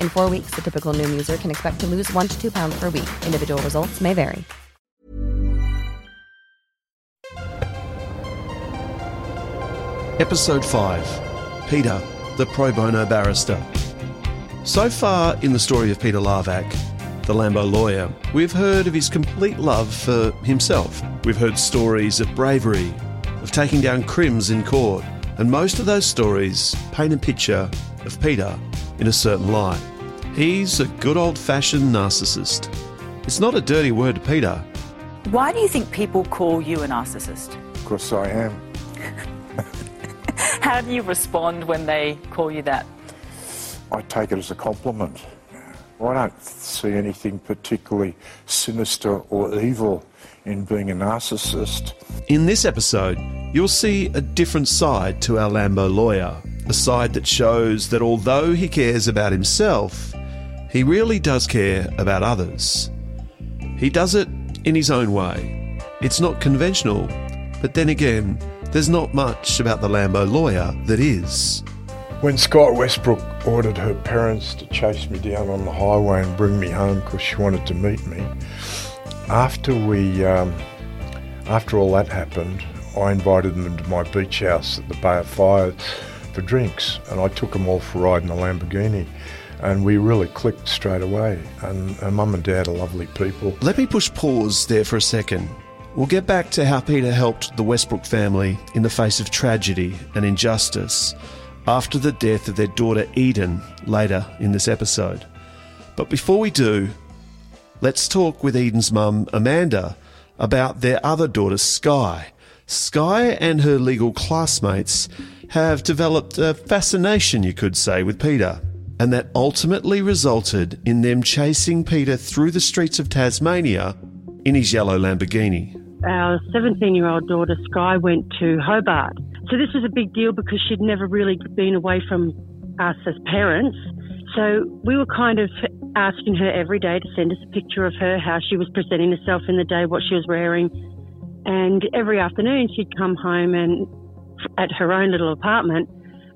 In four weeks, the typical new user can expect to lose one to two pounds per week. Individual results may vary. Episode 5 Peter, the pro bono barrister. So far in the story of Peter Lavac, the Lambo lawyer, we've heard of his complete love for himself. We've heard stories of bravery, of taking down crims in court, and most of those stories paint a picture of Peter in a certain light. He's a good old fashioned narcissist. It's not a dirty word to Peter. Why do you think people call you a narcissist? Because I am. How do you respond when they call you that? I take it as a compliment. I don't see anything particularly sinister or evil in being a narcissist. In this episode, you'll see a different side to our Lambo lawyer. A side that shows that although he cares about himself, he really does care about others. He does it in his own way. It's not conventional, but then again, there's not much about the Lambo lawyer that is. When Scott Westbrook ordered her parents to chase me down on the highway and bring me home because she wanted to meet me, after we, um, after all that happened, I invited them to my beach house at the Bay of Fires for drinks, and I took them all for a ride in a Lamborghini, and we really clicked straight away. And, and mum and dad are lovely people. Let me push pause there for a second. We'll get back to how Peter helped the Westbrook family in the face of tragedy and injustice after the death of their daughter Eden later in this episode. But before we do, let's talk with Eden's mum, Amanda, about their other daughter, Sky. Sky and her legal classmates have developed a fascination, you could say, with Peter, and that ultimately resulted in them chasing Peter through the streets of Tasmania in his yellow Lamborghini. Our 17 year old daughter, Sky, went to Hobart. So this was a big deal because she'd never really been away from us as parents. So we were kind of asking her every day to send us a picture of her, how she was presenting herself in the day, what she was wearing. And every afternoon she'd come home and at her own little apartment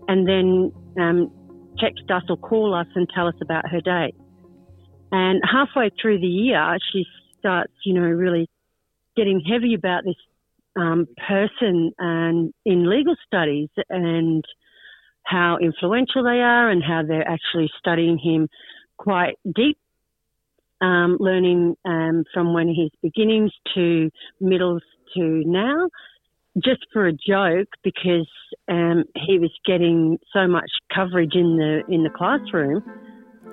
and then um, text us or call us and tell us about her day. And halfway through the year, she starts, you know, really getting heavy about this um, person and in legal studies and how influential they are and how they're actually studying him quite deep, um, learning um, from when he's beginnings to middles to now, just for a joke because um, he was getting so much coverage in the in the classroom.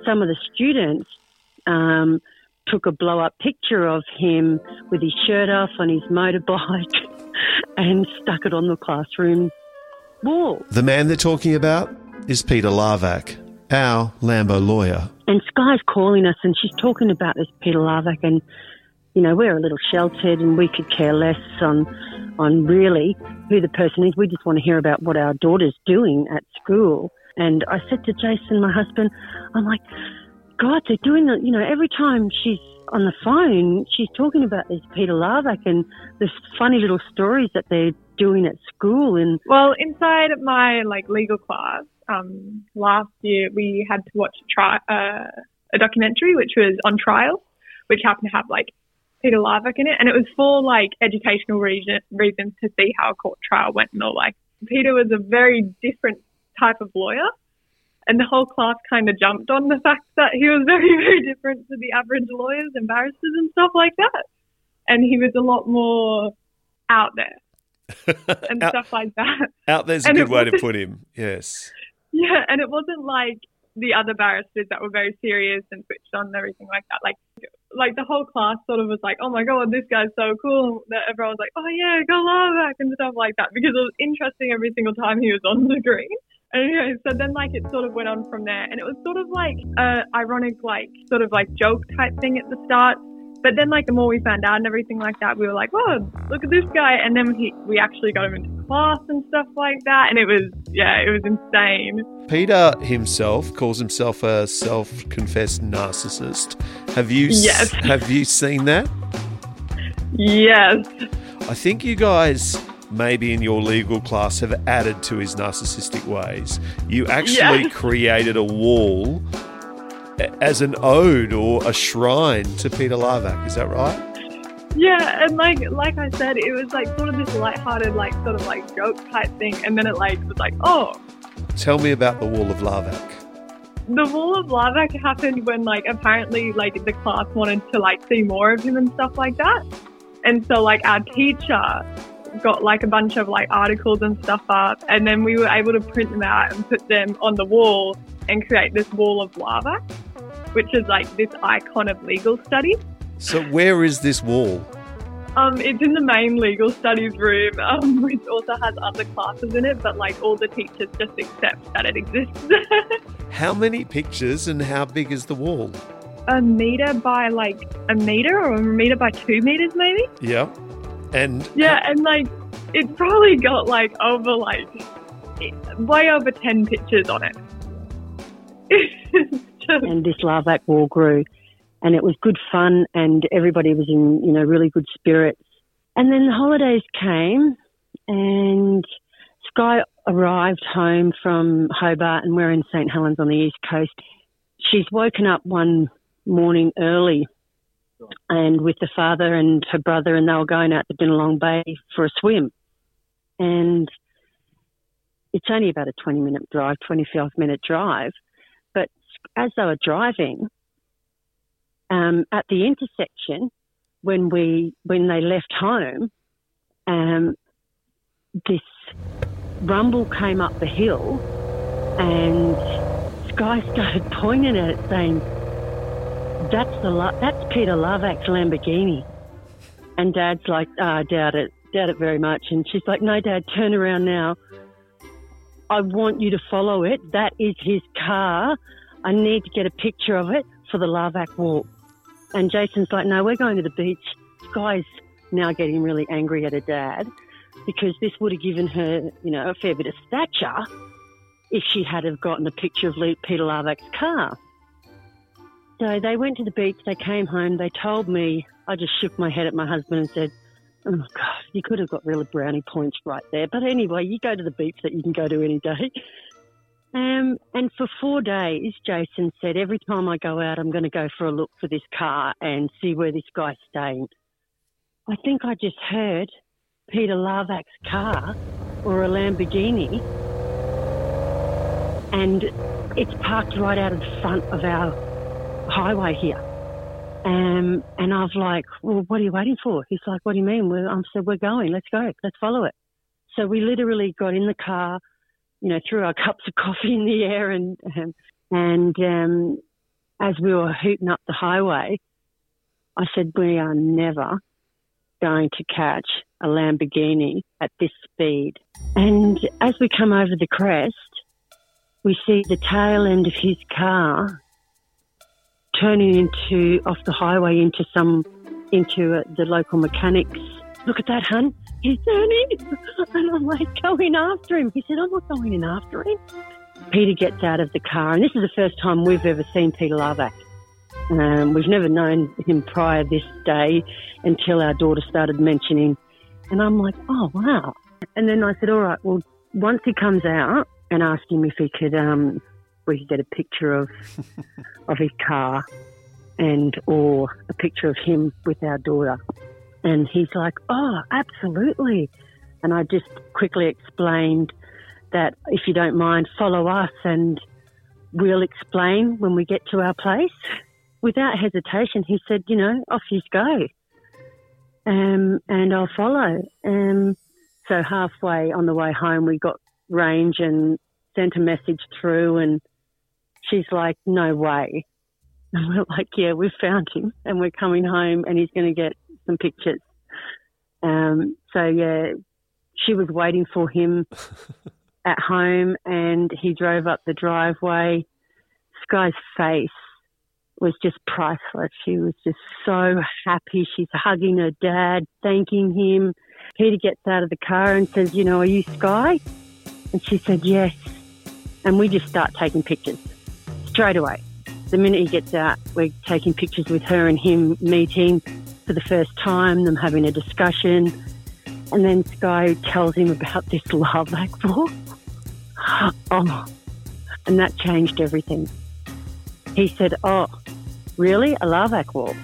Some of the students um, took a blow up picture of him with his shirt off on his motorbike and stuck it on the classroom wall. The man they're talking about is Peter Lavac, our Lambo lawyer. And Sky's calling us and she's talking about this Peter Lavac and you know, we're a little sheltered and we could care less on on really who the person is. We just want to hear about what our daughter's doing at school. And I said to Jason, my husband, I'm like, God, they're doing the, you know, every time she's on the phone, she's talking about this Peter Lavac and the funny little stories that they're doing at school. And well, inside my like legal class, um, last year we had to watch a, tri- uh, a documentary which was on trial, which happened to have like Peter Lavac in it, and it was for like educational reason, reasons to see how a court trial went and all. Like Peter was a very different type of lawyer and the whole class kind of jumped on the fact that he was very, very different to the average lawyers and barristers and stuff like that. and he was a lot more out there and out, stuff like that. out there's a And good way to put him. Yes. Yeah, and it wasn't like the other barristers that were very serious and switched on and everything like that. Like, like the whole class sort of was like, "Oh my god, this guy's so cool!" That everyone was like, "Oh yeah, go Lavac" and stuff like that because it was interesting every single time he was on the green. Anyway, so then like it sort of went on from there, and it was sort of like a ironic, like sort of like joke type thing at the start. But then like the more we found out and everything like that, we were like, "Oh, look at this guy!" And then he, we actually got him into class and stuff like that, and it was yeah, it was insane. Peter himself calls himself a self-confessed narcissist. Have you Yes. have you seen that? Yes. I think you guys maybe in your legal class have added to his narcissistic ways. You actually Yes. created a wall as an ode or a shrine to Peter Lavac. Is that right? Yeah, and like like I said, it was like sort of this lighthearted, like sort of like joke type thing, and then it like was like, oh, Tell me about the wall of Lavac. the wall of Lavac happened when like apparently like the class wanted to like see more of him and stuff like that, and so like our teacher got like a bunch of like articles and stuff up, and then we were able to print them out and put them on the wall and create this wall of Lavac, which is like this icon of legal studies. So where is this wall? Um, it's in the main legal studies room, um, which also has other classes in it, but like all the teachers just accept that it exists. How many pictures and how big is the wall? a meter by like a meter or a meter by two meters, maybe. Yeah. And Yeah, and like it's probably got like over like way over ten pictures on it. Just- and this Lavac wall grew, and it was good fun, and everybody was in you know really good spirits. And then the holidays came, and Sky arrived home from Hobart, and we're in St Helens on the east coast. She's woken up one morning early, and with the father and her brother, and they were going out to Binalong Bay for a swim, and it's only about a 20 minute drive, 25 minute drive. But as they were driving, um, at the intersection, when we when they left home, um, this rumble came up the hill, and Sky started pointing at it, saying, "That's the La- that's Peter Lavac's Lamborghini." And Dad's like, "I doubt it, doubt it very much." And she's like, "No, Dad, turn around now. I want you to follow it. That is his car. I need to get a picture of it for the Lavac walk." And Jason's like, "No, we're going to the beach." Sky's now getting really angry at her dad because this would have given her, you know, a fair bit of stature if she had have gotten a picture of Peter Lavac's car. So they went to the beach, they came home, they told me, I just shook my head at my husband and said, Oh God, you could have got real brownie points right there. But anyway, you go to the beach that you can go to any day. Um, and for four days, Jason said, every time I go out, I'm going to go for a look for this car and see where this guy's staying. I think I just heard Peter Lavac's car or a Lamborghini, and it's parked right out in front of our highway here. Um, and I was like, well, what are you waiting for? He's like, what do you mean? I said, we're going. Let's go. Let's follow it. So we literally got in the car, you know, threw our cups of coffee in the air and, um, and, um, as we were hooting up the highway, I said, we are never going to catch a Lamborghini at this speed. And as we come over the crest, we see the tail end of his car turning into off the highway into some into uh, the local mechanics. Look at that, hun. He's turning, and I'm like going after him. He said, "I'm not going in after him." Peter gets out of the car, and this is the first time we've ever seen Peter Lavac. Um, we've never known him prior this day until our daughter started mentioning, and I'm like, "Oh wow!" And then I said, "All right, well, once he comes out," and asked him if he could um, we could get a picture of of his car and or a picture of him with our daughter. And he's like, "Oh, absolutely." And I just quickly explained that if you don't mind, follow us and we'll explain when we get to our place. Without hesitation, he said, "You know, off you go." and I'll follow. Um, so halfway on the way home, we got range and sent a message through, and she's like, "No way." And we're like, "Yeah, we've found him, and we're coming home, and he's going to get some pictures." Um, so yeah, she was waiting for him at home, and he drove up the driveway. Sky's face was just priceless. She was just so happy. She's hugging her dad, thanking him. Peter gets out of the car and says, You know, are you Sky? And she said, Yes. And we just start taking pictures straight away. The minute he gets out, we're taking pictures with her and him meeting for the first time, them having a discussion. And then Sky tells him about this Lavac book. Oh, and that changed everything. He said, Oh, really? A Lavac wall?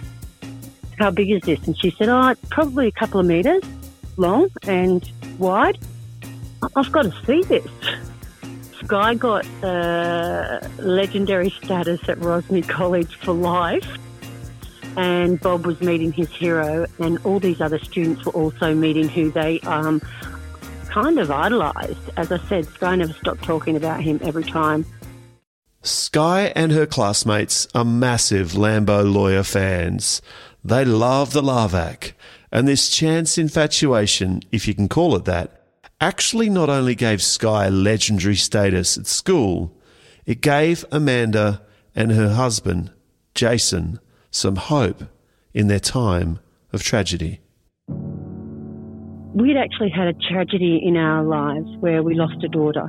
How big is this? And she said, Oh, it's probably a couple of metres long and wide. I've got to see this. Sky got uh, legendary status at Rosny College for life, and Bob was meeting his hero, and all these other students were also meeting who they um, kind of idolised. As I said, Sky never stopped talking about him every time. Sky and her classmates are massive Lambo lawyer fans. They love the Lavac, and this chance infatuation, if you can call it that, actually not only gave Sky legendary status at school, it gave Amanda and her husband, Jason, some hope in their time of tragedy. We'd actually had a tragedy in our lives where we lost a daughter.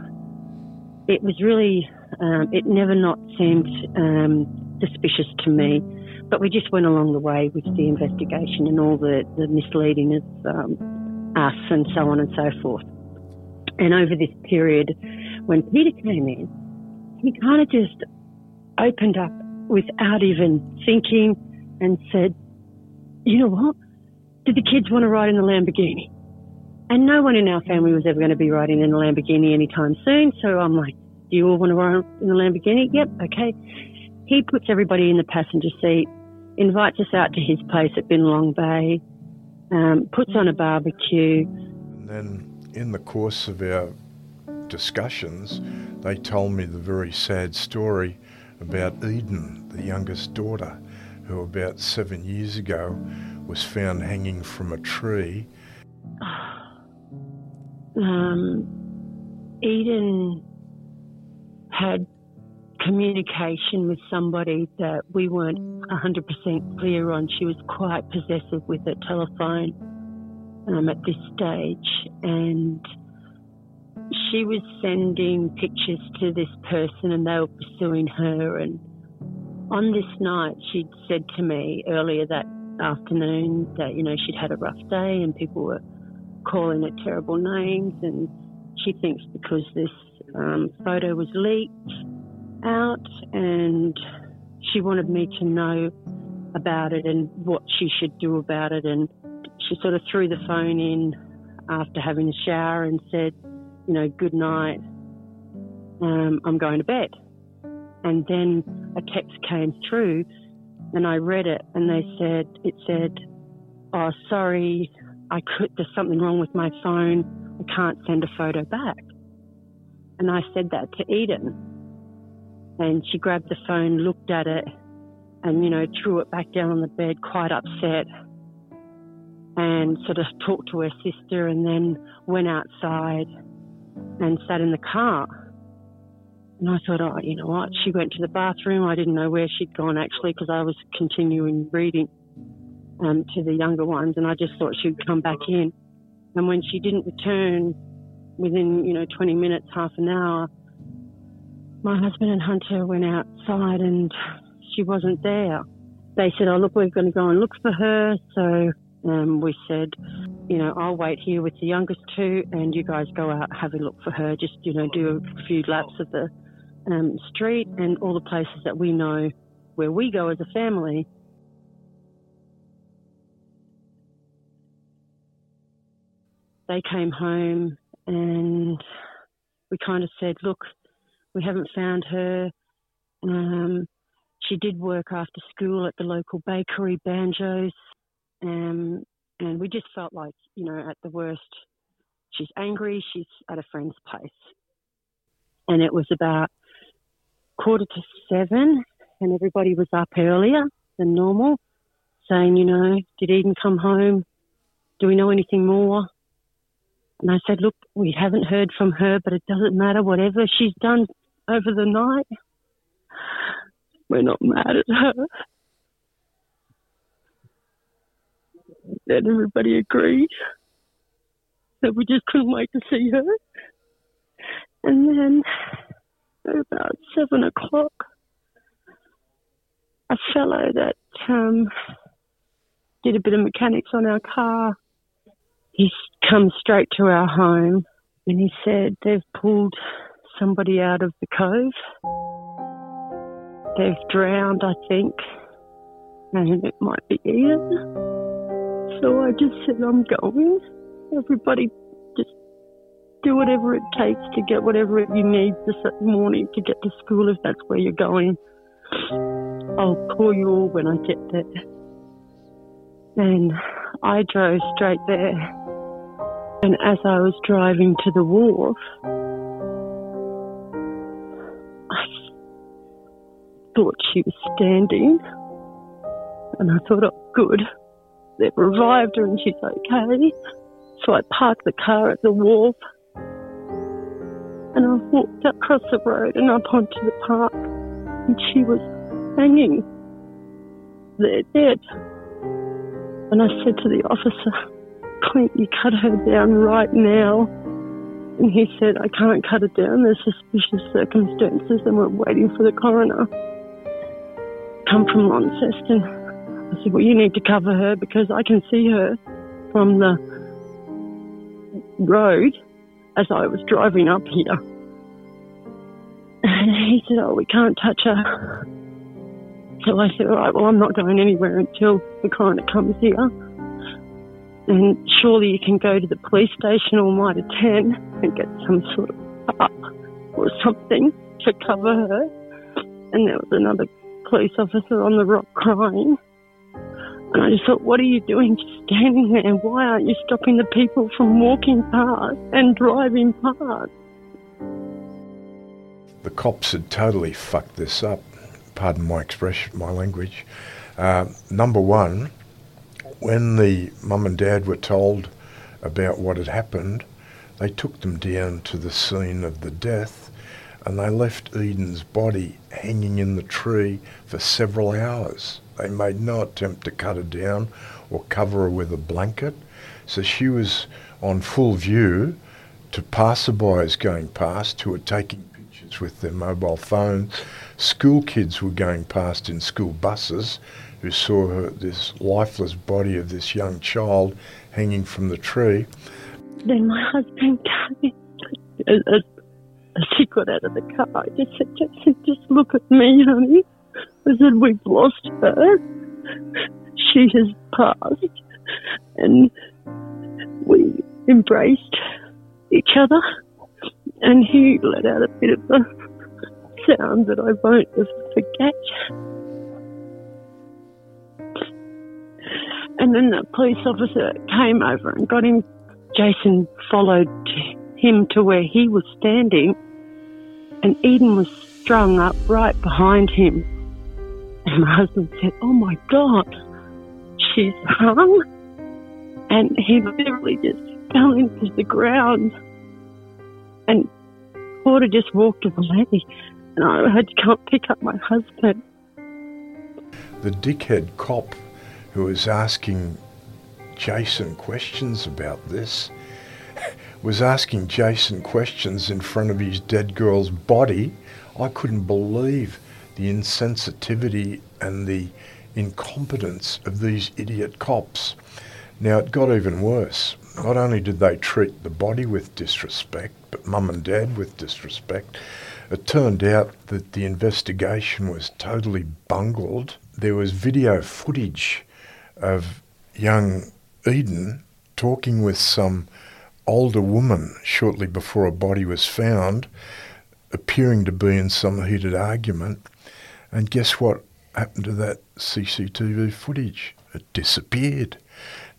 It was really, um, it never not seemed um, suspicious to me, but we just went along the way with the investigation and all the, the misleading of um, us and so on and so forth. And over this period, when Peter came in, he kind of just opened up without even thinking and said, You know what? Did the kids want to ride in the Lamborghini? And no one in our family was ever going to be riding in a Lamborghini anytime soon. So I'm like, Do you all want to ride in the Lamborghini? Yep, okay. He puts everybody in the passenger seat, invites us out to his place at Binalong Bay, um, puts on a barbecue. And then in the course of our discussions, they told me the very sad story about Eden, the youngest daughter, who about seven years ago was found hanging from a tree. Um, Eden had communication with somebody that we weren't 100% clear on. She was quite possessive with her telephone um, at this stage, and she was sending pictures to this person, and they were pursuing her. And on this night, she'd said to me earlier that afternoon that you know she'd had a rough day, and people were calling her terrible names, and she thinks because this um, photo was leaked out, and she wanted me to know about it and what she should do about it, and she sort of threw the phone in after having a shower and said, you know, good night. Um, I'm going to bed. And then a text came through and I read it and they said, it said, oh, sorry, I could, there's something wrong with my phone. I can't send a photo back. And I said that to Eden. And she grabbed the phone, looked at it, and, you know, threw it back down on the bed, quite upset and sort of talked to her sister and then went outside and sat in the car. And I thought, oh, you know what? She went to the bathroom. I didn't know where she'd gone actually because I was continuing reading um, to the younger ones and I just thought she'd come back in. And when she didn't return within, you know, 20 minutes, half an hour, my husband and Hunter went outside and she wasn't there. They said, oh, look, we're going to go and look for her. So um, we said, you know, I'll wait here with the youngest two, and you guys go out have a look for her. Just you know, do a few laps of the um, street and all the places that we know where we go as a family. They came home and we kind of said, look, we haven't found her. Um, she did work after school at the local bakery, Banjos. Um, And we just felt like, you know, at the worst, she's angry, she's at a friend's place. And it was about quarter to seven, and everybody was up earlier than normal, saying, you know, did Eden come home? Do we know anything more? And I said, look, we haven't heard from her, but it doesn't matter. Whatever she's done over the night, we're not mad at her. And everybody agreed that we just couldn't wait to see her. And then at about seven o'clock, a fellow that um, did a bit of mechanics on our car, he's come straight to our home and he said they've pulled somebody out of the cove. They've drowned, I think, and it might be Ian. So I just said, I'm going. Everybody just do whatever it takes to get whatever you need this morning to get to school if that's where you're going. I'll call you all when I get there. And I drove straight there. And as I was driving to the wharf, I thought she was standing. And I thought, oh, good. They've revived her and she's okay. So I parked the car at the wharf and I walked across the road and up onto the park and she was hanging there dead. And I said to the officer, Clint, you cut her down right now. And he said, I can't cut her down. There's suspicious circumstances and we're waiting for the coroner. Come from Launceston. I said, well, you need to cover her because I can see her from the road as I was driving up here. And he said, oh, we can't touch her. So I said, all right, well, I'm not going anywhere until the coroner comes here. And surely you can go to the police station or Mitre 10 and get some sort of up or something to cover her. And there was another police officer on the rock crying. And I just thought, what are you doing standing there? Why aren't you stopping the people from walking past and driving past? The cops had totally fucked this up. Pardon my expression, my language. Uh, number one, when the mum and dad were told about what had happened, they took them down to the scene of the death and they left Eden's body hanging in the tree for several hours. They made no attempt to cut her down or cover her with a blanket. So she was on full view to passersby going past who were taking pictures with their mobile phones. School kids were going past in school buses who saw her, this lifeless body of this young child hanging from the tree. Then my husband came as, as, he got out of the car. I just said, Jason, just look at me, honey. Said, we've lost her. She has passed. And we embraced each other. And he let out a bit of a sound that I won't ever forget. And then the police officer came over and got him. Jason followed him to where he was standing, and Eden was strung up right behind him. And my husband said, Oh my God, she's hung. And he literally just fell into the ground. And Porter just walked away. And I had to come pick up my husband. The dickhead cop who was asking Jason questions about this was asking Jason questions in front of his dead girl's body. I couldn't believe the insensitivity and the incompetence of these idiot cops. Now, it got even worse. Not only did they treat the body with disrespect, but mum and dad with disrespect. It turned out that the investigation was totally bungled. There was video footage of young Eden talking with some older woman shortly before a body was found, appearing to be in some heated argument. And guess what happened to that CCTV footage? It disappeared.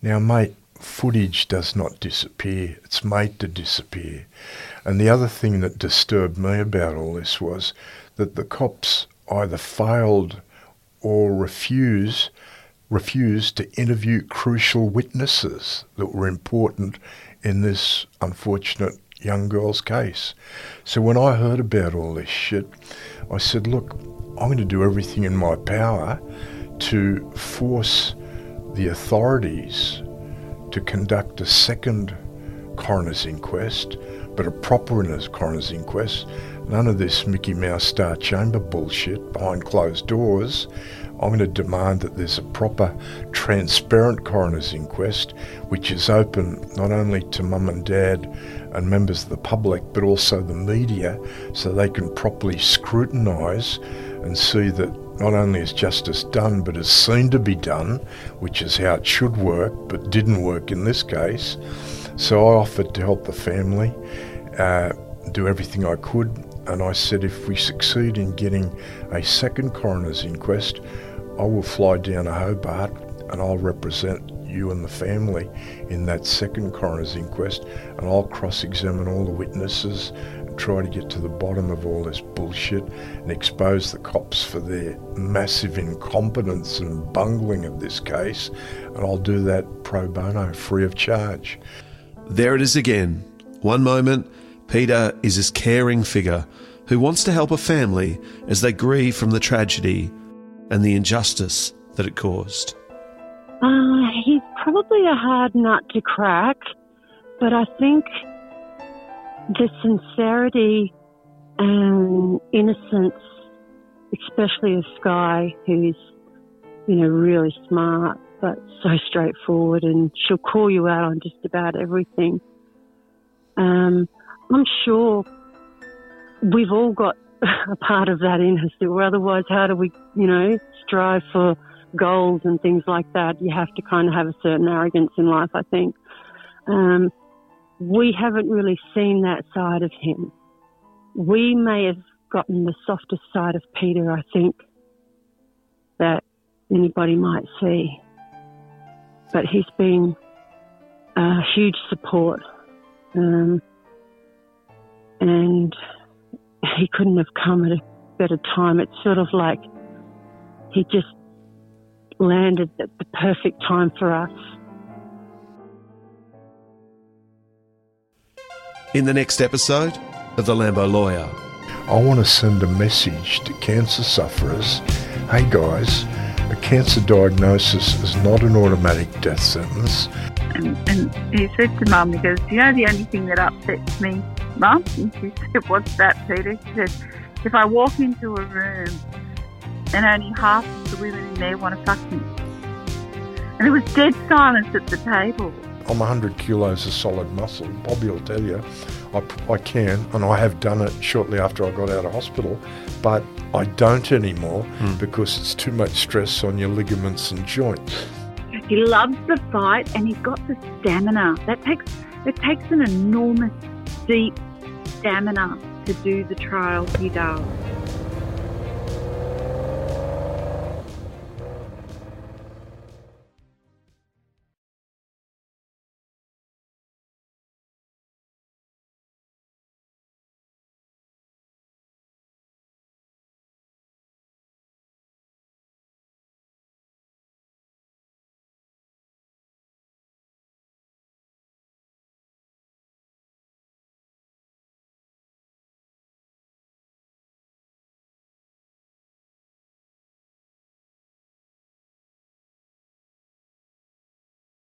Now, mate, footage does not disappear, it's made to disappear. And the other thing that disturbed me about all this was that the cops either failed or refuse refused to interview crucial witnesses that were important in this unfortunate young girl's case. So when I heard about all this shit, I said, look, I'm going to do everything in my power to force the authorities to conduct a second coroner's inquest, but a proper coroner's inquest. None of this Mickey Mouse Star Chamber bullshit behind closed doors. I'm going to demand that there's a proper, transparent coroner's inquest, which is open not only to mum and dad and members of the public, but also the media, so they can properly scrutinise and see that not only is justice done, but is seen to be done, which is how it should work, but didn't work in this case. So I offered to help the family, uh, do everything I could, and I said if we succeed in getting a second coroner's inquest, I will fly down to Hobart and I'll represent you and the family in that second coroner's inquest and I'll cross examine all the witnesses try to get to the bottom of all this bullshit and expose the cops for their massive incompetence and bungling of this case. And I'll do that pro bono, free of charge. There it is again. One moment, Peter is this caring figure who wants to help a family as they grieve from the tragedy and the injustice that it caused? Uh, he's probably a hard nut to crack, but I think the sincerity and innocence, especially of Sky, who's, you know, really smart, but so straightforward, and she'll call you out on just about everything. Um, I'm sure we've all got a part of that in us. Or otherwise, how do we, you know, strive for goals and things like that? You have to kind of have a certain arrogance in life, I think. Um, we haven't really seen that side of him. We may have gotten the softest side of Peter, I think, that anybody might see. But he's been a huge support. Um, and he couldn't have come at a better time. It's sort of like he just landed at the perfect time for us. In the next episode of The Lambo Lawyer, I want to send a message to cancer sufferers hey guys, a cancer diagnosis is not an automatic death sentence. And, and he said to mum, he goes, You know, the only thing that upsets me Mum? And she said, What's that, Peter? She said, If I walk into a room and only half of the women in there want to fuck me. And it was dead silence at the table. I'm 100 kilos of solid muscle. Bobby will tell you, I, I can, and I have done it shortly after I got out of hospital, but I don't anymore mm. because it's too much stress on your ligaments and joints. He loves the fight and he's got the stamina. That takes it takes an enormous, deep stamina to do the trial he does.